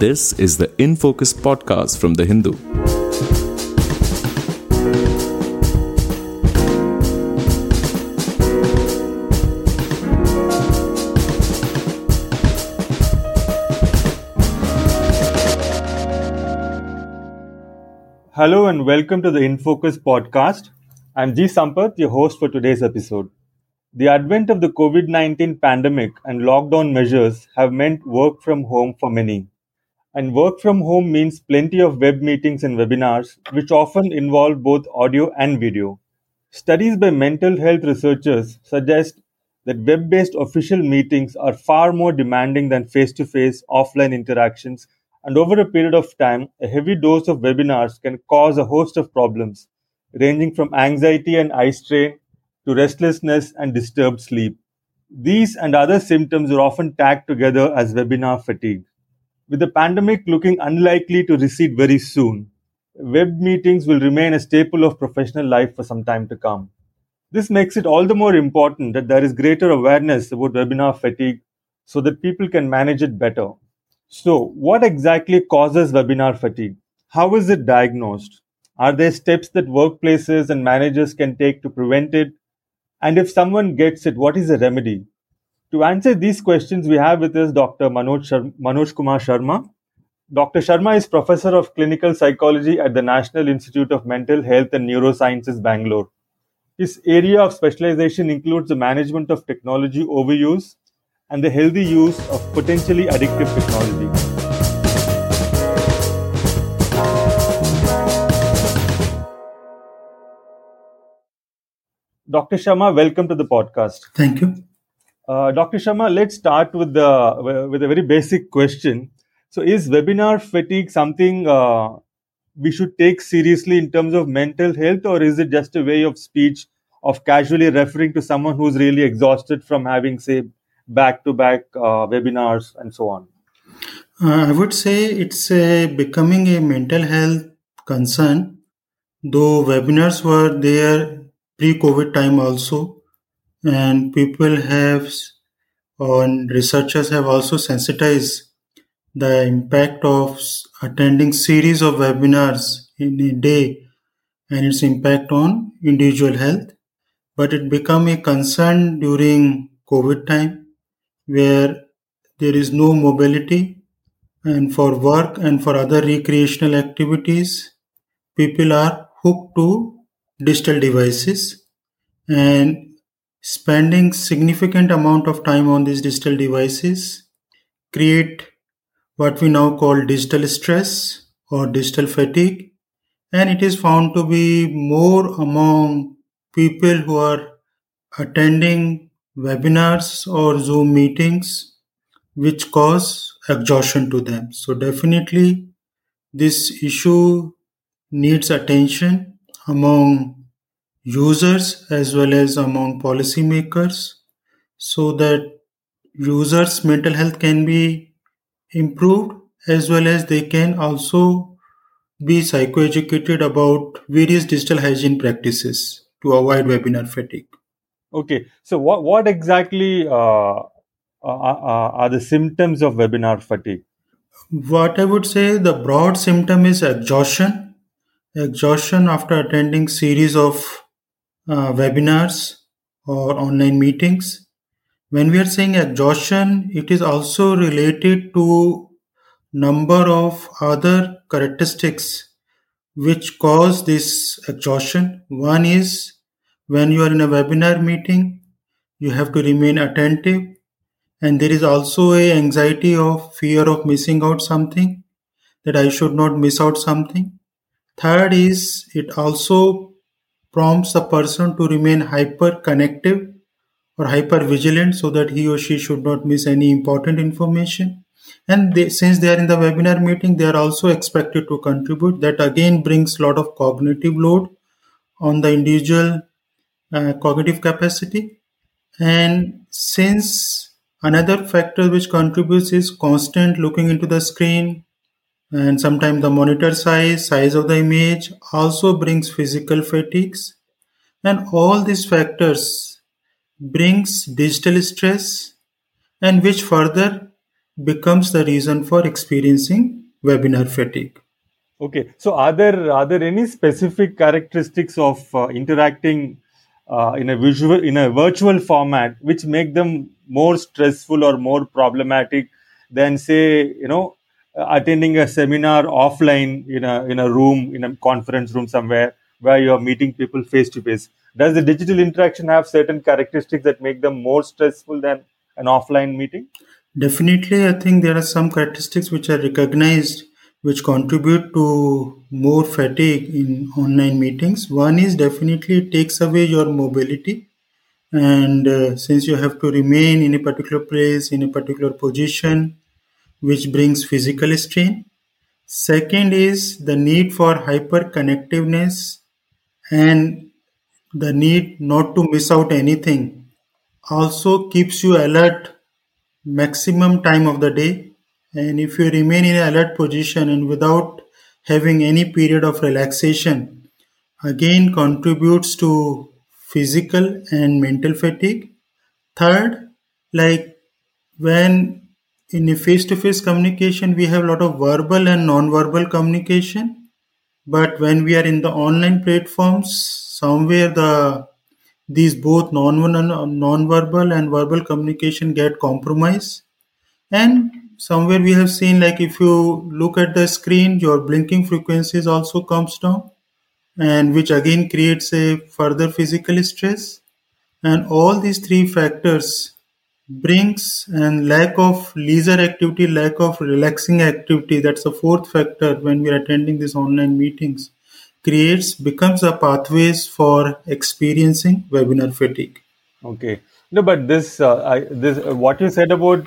This is the In Focus podcast from The Hindu. Hello and welcome to the InFocus podcast. I'm G. Sampath, your host for today's episode. The advent of the COVID 19 pandemic and lockdown measures have meant work from home for many. And work from home means plenty of web meetings and webinars, which often involve both audio and video. Studies by mental health researchers suggest that web based official meetings are far more demanding than face to face offline interactions and over a period of time, a heavy dose of webinars can cause a host of problems, ranging from anxiety and eye strain to restlessness and disturbed sleep. These and other symptoms are often tagged together as webinar fatigue. With the pandemic looking unlikely to recede very soon, web meetings will remain a staple of professional life for some time to come. This makes it all the more important that there is greater awareness about webinar fatigue so that people can manage it better. So, what exactly causes webinar fatigue? How is it diagnosed? Are there steps that workplaces and managers can take to prevent it? And if someone gets it, what is the remedy? To answer these questions, we have with us Dr. Manoj, Shar- Manoj Kumar Sharma. Dr. Sharma is Professor of Clinical Psychology at the National Institute of Mental Health and Neurosciences, Bangalore. His area of specialization includes the management of technology overuse and the healthy use of potentially addictive technology. Dr. Sharma, welcome to the podcast. Thank you. Uh, Dr. Sharma, let's start with the with a very basic question. So, is webinar fatigue something uh, we should take seriously in terms of mental health, or is it just a way of speech of casually referring to someone who's really exhausted from having, say, back to back webinars and so on? Uh, I would say it's a becoming a mental health concern, though webinars were there pre COVID time also, and people have, and researchers have also sensitized the impact of attending series of webinars in a day and its impact on individual health. But it became a concern during covid time where there is no mobility and for work and for other recreational activities people are hooked to digital devices. And spending significant amount of time on these digital devices create what we now call digital stress or digital fatigue and it is found to be more among people who are attending webinars or Zoom meetings which cause exhaustion to them. So, definitely, this issue needs attention among users as well as among policymakers so that users' mental health can be improved as well as they can also be psychoeducated about various digital hygiene practices to avoid webinar fatigue. Okay, so what what exactly uh, uh, uh, are the symptoms of webinar fatigue? What I would say the broad symptom is exhaustion. Exhaustion after attending series of uh, webinars or online meetings. When we are saying exhaustion, it is also related to number of other characteristics which cause this exhaustion. One is when you are in a webinar meeting, you have to remain attentive. And there is also a anxiety of fear of missing out something, that I should not miss out something. Third is it also prompts a person to remain hyper connective or hyper vigilant so that he or she should not miss any important information. And they, since they are in the webinar meeting, they are also expected to contribute. That again brings a lot of cognitive load on the individual uh, cognitive capacity. And since another factor which contributes is constant looking into the screen and sometimes the monitor size, size of the image also brings physical fatigues. And all these factors brings digital stress and which further becomes the reason for experiencing webinar fatigue. Okay, so are there are there any specific characteristics of uh, interacting uh, in a visual in a virtual format which make them more stressful or more problematic than say you know attending a seminar offline in a in a room in a conference room somewhere where you're meeting people face to face does the digital interaction have certain characteristics that make them more stressful than an offline meeting Definitely, I think there are some characteristics which are recognized which contribute to more fatigue in online meetings. One is definitely it takes away your mobility, and uh, since you have to remain in a particular place, in a particular position, which brings physical strain. Second is the need for hyper connectiveness and the need not to miss out anything. Also keeps you alert maximum time of the day. And if you remain in alert position and without having any period of relaxation again contributes to physical and mental fatigue. Third like when in a face-to-face communication we have a lot of verbal and non-verbal communication. But when we are in the online platforms somewhere the these both non non-verbal and verbal communication get compromised. And somewhere we have seen like if you look at the screen your blinking frequencies also comes down. And which again creates a further physical stress. And all these three factors brings and lack of leisure activity lack of relaxing activity that's the fourth factor when we are attending these online meetings creates becomes a pathways for experiencing webinar fatigue. Okay. No, but this, uh, I, this, uh, what you said about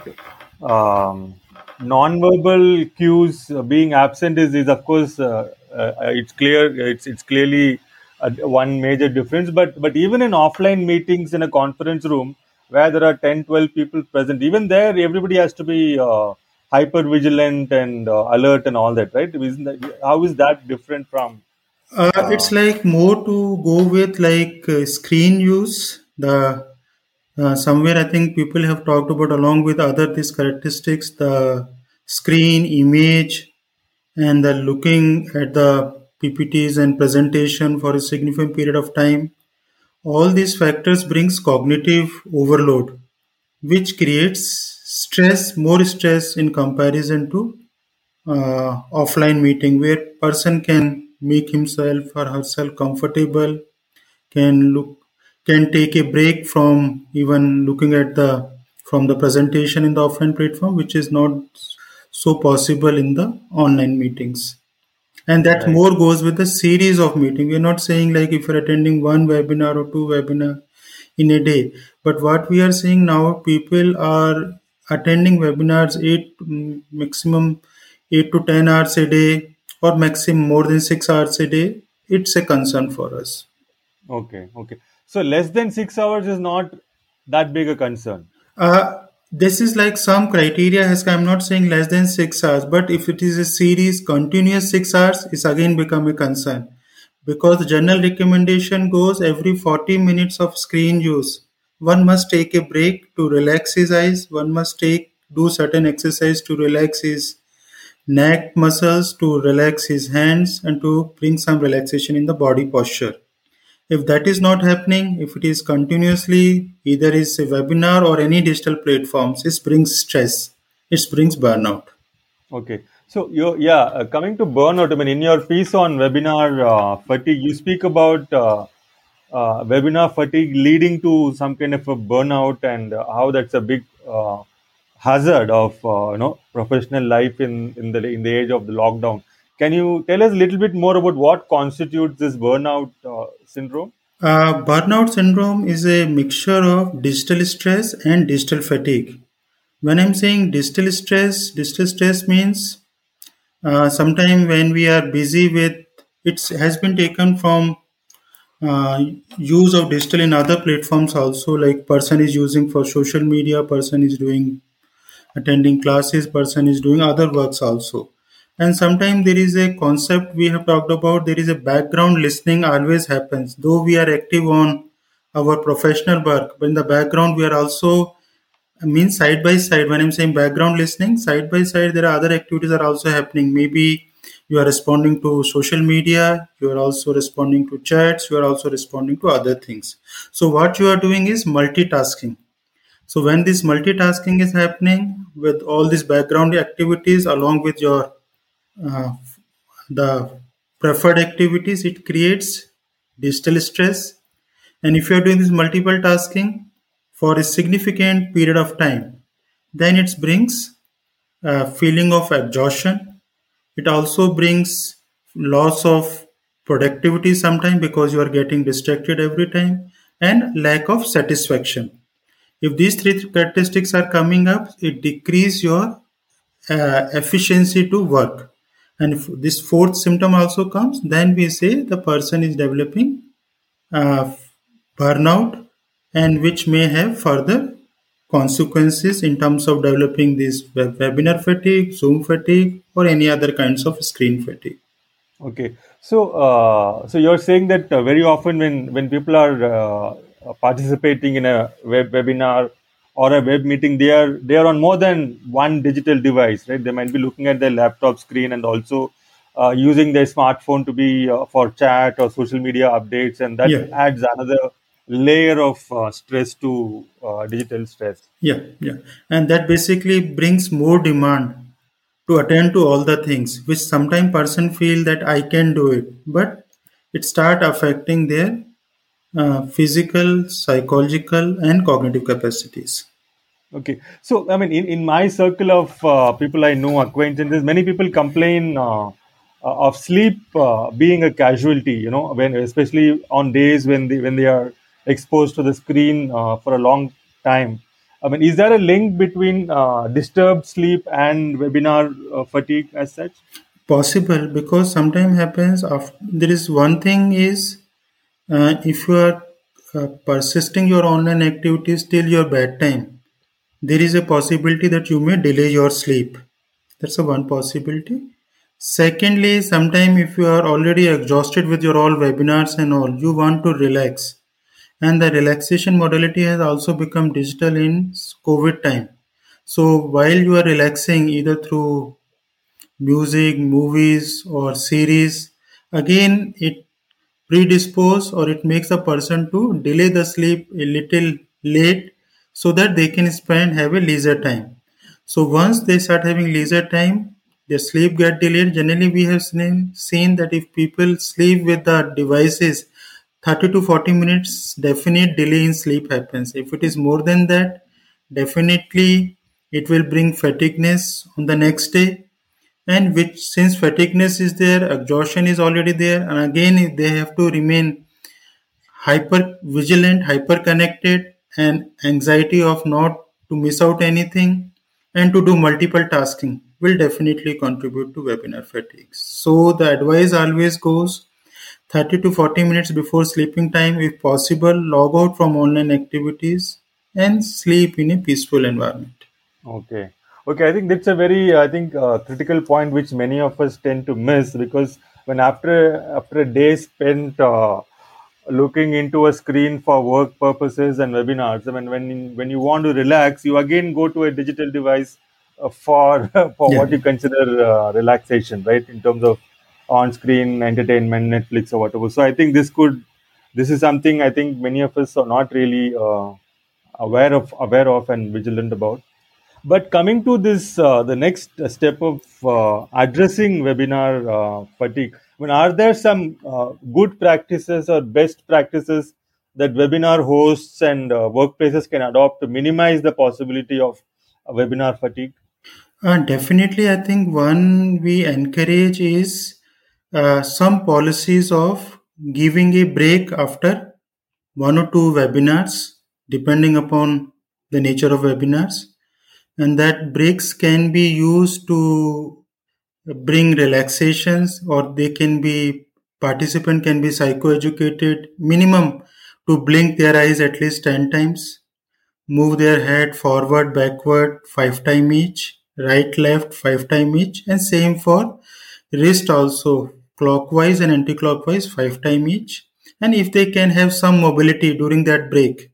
um, non-verbal cues being absent is, is of course, uh, uh, it's clear. It's it's clearly one major difference. But but even in offline meetings in a conference room where there are 10, 12 people present, even there everybody has to be uh, hyper vigilant and uh, alert and all that, right? Isn't that, how is that different from uh, it's like more to go with like uh, screen use. The uh, somewhere I think people have talked about along with other these characteristics, the screen image, and the looking at the PPTs and presentation for a significant period of time. All these factors brings cognitive overload, which creates stress, more stress in comparison to uh, offline meeting, where person can make himself or herself comfortable, can look can take a break from even looking at the from the presentation in the offline platform, which is not so possible in the online meetings. And that right. more goes with the series of meeting. We're not saying like if you're attending one webinar or two webinar in a day, but what we are seeing now, people are attending webinars eight maximum eight to ten hours a day or maximum more than six hours a day, it's a concern for us. Okay, okay. So less than six hours is not that big a concern. Uh, this is like some criteria has i'm not saying less than six hours but if it is a series continuous six hours it's again become a concern. Because the general recommendation goes every 40 minutes of screen use. One must take a break to relax his eyes. One must take do certain exercise to relax his neck muscles to relax his hands and to bring some relaxation in the body posture. If that is not happening, if it is continuously, either is a webinar or any digital platforms, it brings stress, it brings burnout. Okay. So, you yeah, uh, coming to burnout, I mean, in your piece on webinar uh, fatigue, you speak about uh, uh webinar fatigue leading to some kind of a burnout and how that's a big uh, hazard of uh, you know professional life in in the in the age of the lockdown. Can you tell us a little bit more about what constitutes this burnout uh, syndrome? Uh, burnout syndrome is a mixture of digital stress and digital fatigue. When I'm saying digital stress, digital stress means uh, sometime when we are busy with it has been taken from uh, use of digital in other platforms also like person is using for social media person is doing attending classes person is doing other works also and sometimes there is a concept we have talked about. There is a background listening always happens. Though we are active on our professional work but in the background we are also I mean side by side. When i'm saying background listening side by side there are other activities are also happening. Maybe you are responding to social media you are also responding to chats you are also responding to other things. So what you are doing is multitasking. So when this multitasking is happening with all these background activities along with your uh, the preferred activities it creates digital stress and if you are doing this multiple tasking for a significant period of time, then it brings a feeling of exhaustion. It also brings loss of productivity sometimes because you are getting distracted every time and lack of satisfaction. If these three characteristics are coming up, it decrease your uh, efficiency to work. And if this fourth symptom also comes, then we say the person is developing uh, burnout and which may have further consequences in terms of developing this webinar fatigue, Zoom fatigue, or any other kinds of screen fatigue. Okay, so uh, so you're saying that uh, very often when when people are uh, participating in a web webinar or a web meeting, they are they are on more than one digital device, right? They might be looking at their laptop screen and also uh, using their smartphone to be uh, for chat or social media updates, and that yeah. adds another layer of uh, stress to uh, digital stress yeah yeah and that basically brings more demand to attend to all the things which sometimes person feel that i can do it but it start affecting their uh, physical psychological and cognitive capacities okay so i mean in, in my circle of uh, people i know acquaintances many people complain uh, uh, of sleep being a casualty you know when especially on days when they when they are exposed to the screen uh, for a long time. I mean, is there a link between uh, disturbed sleep and webinar uh, fatigue as such? Possible because sometimes happens. There is one thing is uh, if you are uh, persisting your online activities till your bedtime, there is a possibility that you may delay your sleep. That's a one possibility. Secondly, sometime if you are already exhausted with your all webinars and all, you want to relax and the relaxation modality has also become digital in covid time so while you are relaxing either through music movies or series again it predispose or it makes a person to delay the sleep a little late so that they can spend have a leisure time. So once they start having leisure time their sleep get delayed. Generally we have seen, seen that if people sleep with the devices 30 to 40 minutes definite delay in sleep happens. If it is more than that definitely it will bring fatigueness on the next day. And which since fatigueness is there exhaustion is already there and again they have to remain hyper vigilant hyper connected and anxiety of not to miss out anything and to do multiple tasking will definitely contribute to webinar fatigue. So the advice always goes 30 to 40 minutes before sleeping time if possible log out from online activities and sleep in a peaceful environment. Okay. Okay i think that's a very i think uh, critical point which many of us tend to miss because when after after a day spent uh, looking into a screen for work purposes and webinars I mean, when when you want to relax you again go to a digital device uh, for for yeah. what you consider uh, relaxation right in terms of on-screen entertainment, Netflix or whatever. So I think this could, this is something I think many of us are not really uh, aware of, aware of and vigilant about. But coming to this, uh, the next step of uh, addressing webinar uh, fatigue. Mean, are there some uh, good practices or best practices that webinar hosts and uh, workplaces can adopt to minimize the possibility of webinar fatigue? definitely, I think one we encourage is uh, some policies of giving a break after one or two webinars, depending upon the nature of webinars. And that breaks can be used to bring relaxations or they can be participant can be psychoeducated minimum to blink their eyes at least 10 times. Move their head forward backward 5 time each right left 5 time each and same for wrist also clockwise and anti-clockwise five time each. And if they can have some mobility during that break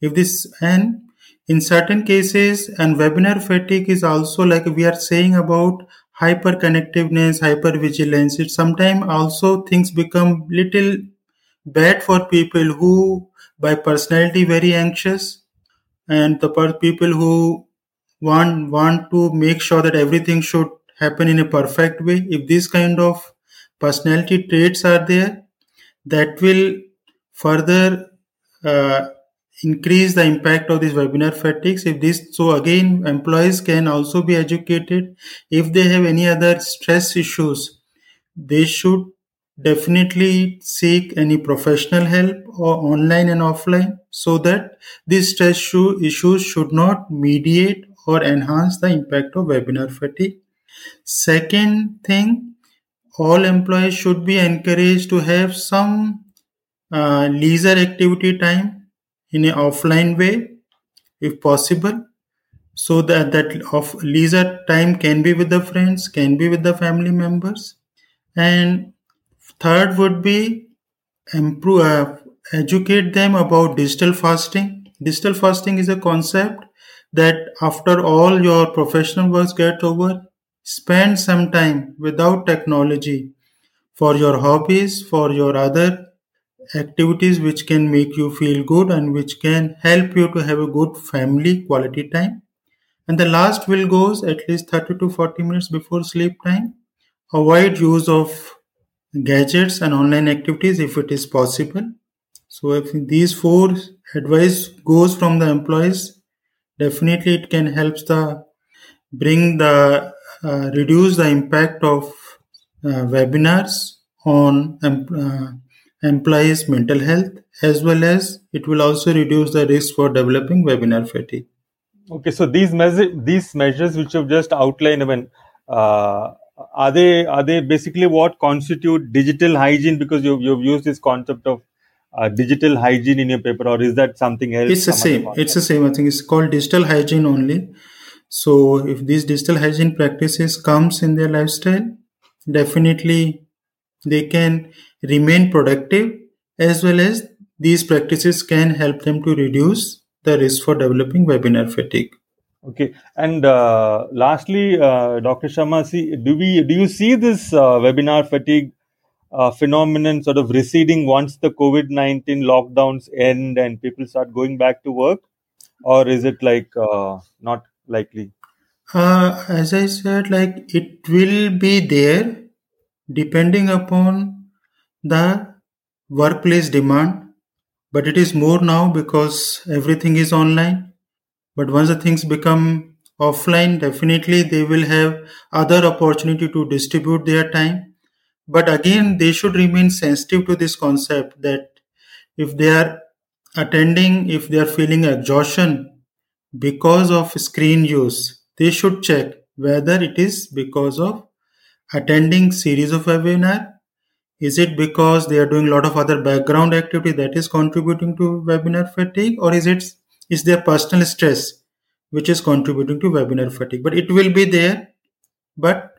if this and in certain cases and webinar fatigue is also like we are saying about hyper connectiveness hyper vigilance it sometimes also things become little bad for people who by personality very anxious and the people who want want to make sure that everything should happen in a perfect way. If this kind of personality traits are there that will further uh, increase the impact of this webinar fatigues. If this so again employees can also be educated. If they have any other stress issues they should definitely seek any professional help or online and offline so that these stress issues should not mediate or enhance the impact of webinar fatigue. Second thing all employees should be encouraged to have some uh, leisure activity time in an offline way if possible so that that of leisure time can be with the friends can be with the family members. And third would be improve uh, educate them about digital fasting. Digital fasting is a concept that after all your professional works get over spend some time without technology for your hobbies for your other activities which can make you feel good and which can help you to have a good family quality time. And the last will goes at least 30 to 40 minutes before sleep time. Avoid use of gadgets and online activities if it is possible. So if these four advice goes from the employees definitely it can help the bring the uh, reduce the impact of uh, webinars on uh, employees' mental health, as well as it will also reduce the risk for developing webinar fatigue. Okay, so these measures, these measures which you've just outlined, I mean, uh, are they are they basically what constitute digital hygiene? Because you've you've used this concept of uh, digital hygiene in your paper, or is that something else? It's the same. It's the same. I think it's called digital hygiene only. So if these digital hygiene practices comes in their lifestyle, definitely they can remain productive as well as these practices can help them to reduce the risk for developing webinar fatigue. Okay, and uh, lastly, uh, Dr. Sharma, see, do we do you see this uh, webinar fatigue uh, phenomenon sort of receding once the COVID nineteen lockdowns end and people start going back to work, or is it like uh, not likely? Uh, as I said, like it will be there, depending upon the workplace demand, but it is more now because everything is online. But once the things become offline, definitely they will have other opportunity to distribute their time. But again, they should remain sensitive to this concept that if they are attending, if they are feeling exhaustion because of screen use, they should check whether it is because of attending series of webinar is it because they are doing a lot of other background activity that is contributing to webinar fatigue, or is it is their personal stress which is contributing to webinar fatigue? But it will be there. But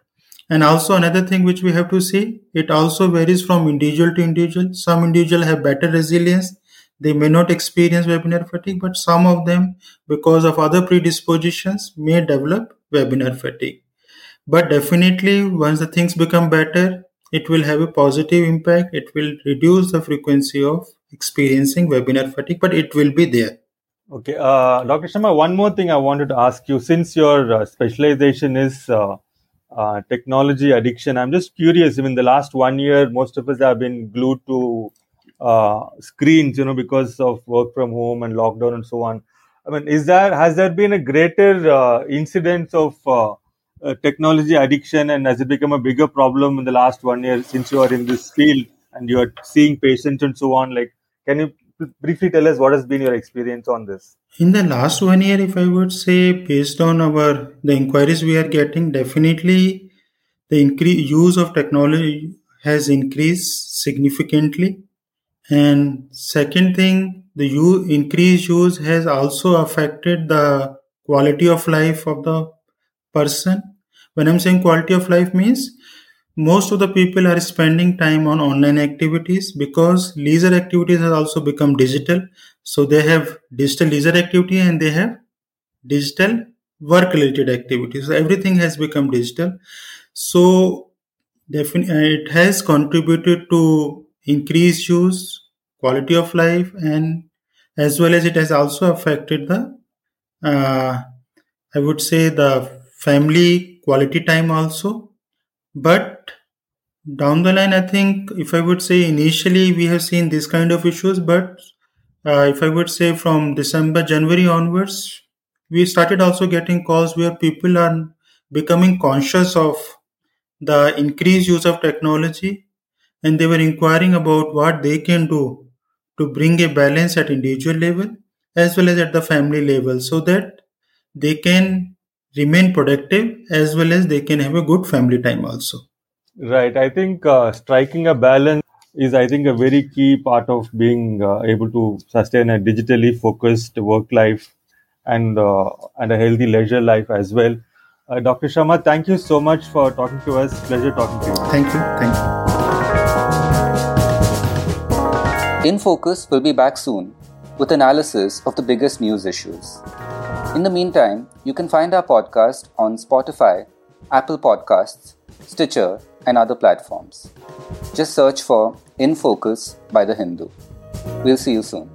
and also another thing which we have to see, it also varies from individual to individual. Some individual have better resilience. They may not experience webinar fatigue, but some of them, because of other predispositions, may develop webinar fatigue. But definitely, once the things become better, it will have a positive impact. It will reduce the frequency of experiencing webinar fatigue, but it will be there. Okay, uh, Dr. Sharma, one more thing I wanted to ask you. Since your uh, specialization is uh, uh, technology addiction, I'm just curious. I mean, the last one year, most of us have been glued to uh, screens, you know, because of work from home and lockdown and so on. I mean, is there has there been a greater uh, incidence of technology addiction and has it become a bigger problem in the last one year since you are in this field and you are seeing patients and so on? Like can you briefly tell us what has been your experience on this? In the last one year if i would say based on our the inquiries we are getting definitely the increase use of technology has increased significantly. And second thing the use, increased use has also affected the quality of life of the person when I'm saying quality of life means most of the people are spending time on online activities because leisure activities have also become digital. So they have digital leisure activity and they have digital work related activities. So Everything has become digital. So definitely it has contributed to increased use, quality of life, and as well as it has also affected the, uh, I would say, the family quality time also. But down the line, I think if I would say initially we have seen this kind of issues, but uh, if I would say from December, January onwards, we started also getting calls where people are becoming conscious of the increased use of technology and they were inquiring about what they can do to bring a balance at individual level as well as at the family level so that they can remain productive as well as they can have a good family time also. Right. I think uh, striking a balance is i think a very key part of being uh, able to sustain a digitally focused work life and uh, and a healthy leisure life as well. Uh, dr sharma thank you so much for talking to us. Pleasure talking to you. Thank you. Thank you. In focus will be back soon with analysis of the biggest news issues in the meantime, you can find our podcast on Spotify, Apple Podcasts, Stitcher, and other platforms. Just search for In Focus by The Hindu. We'll see you soon.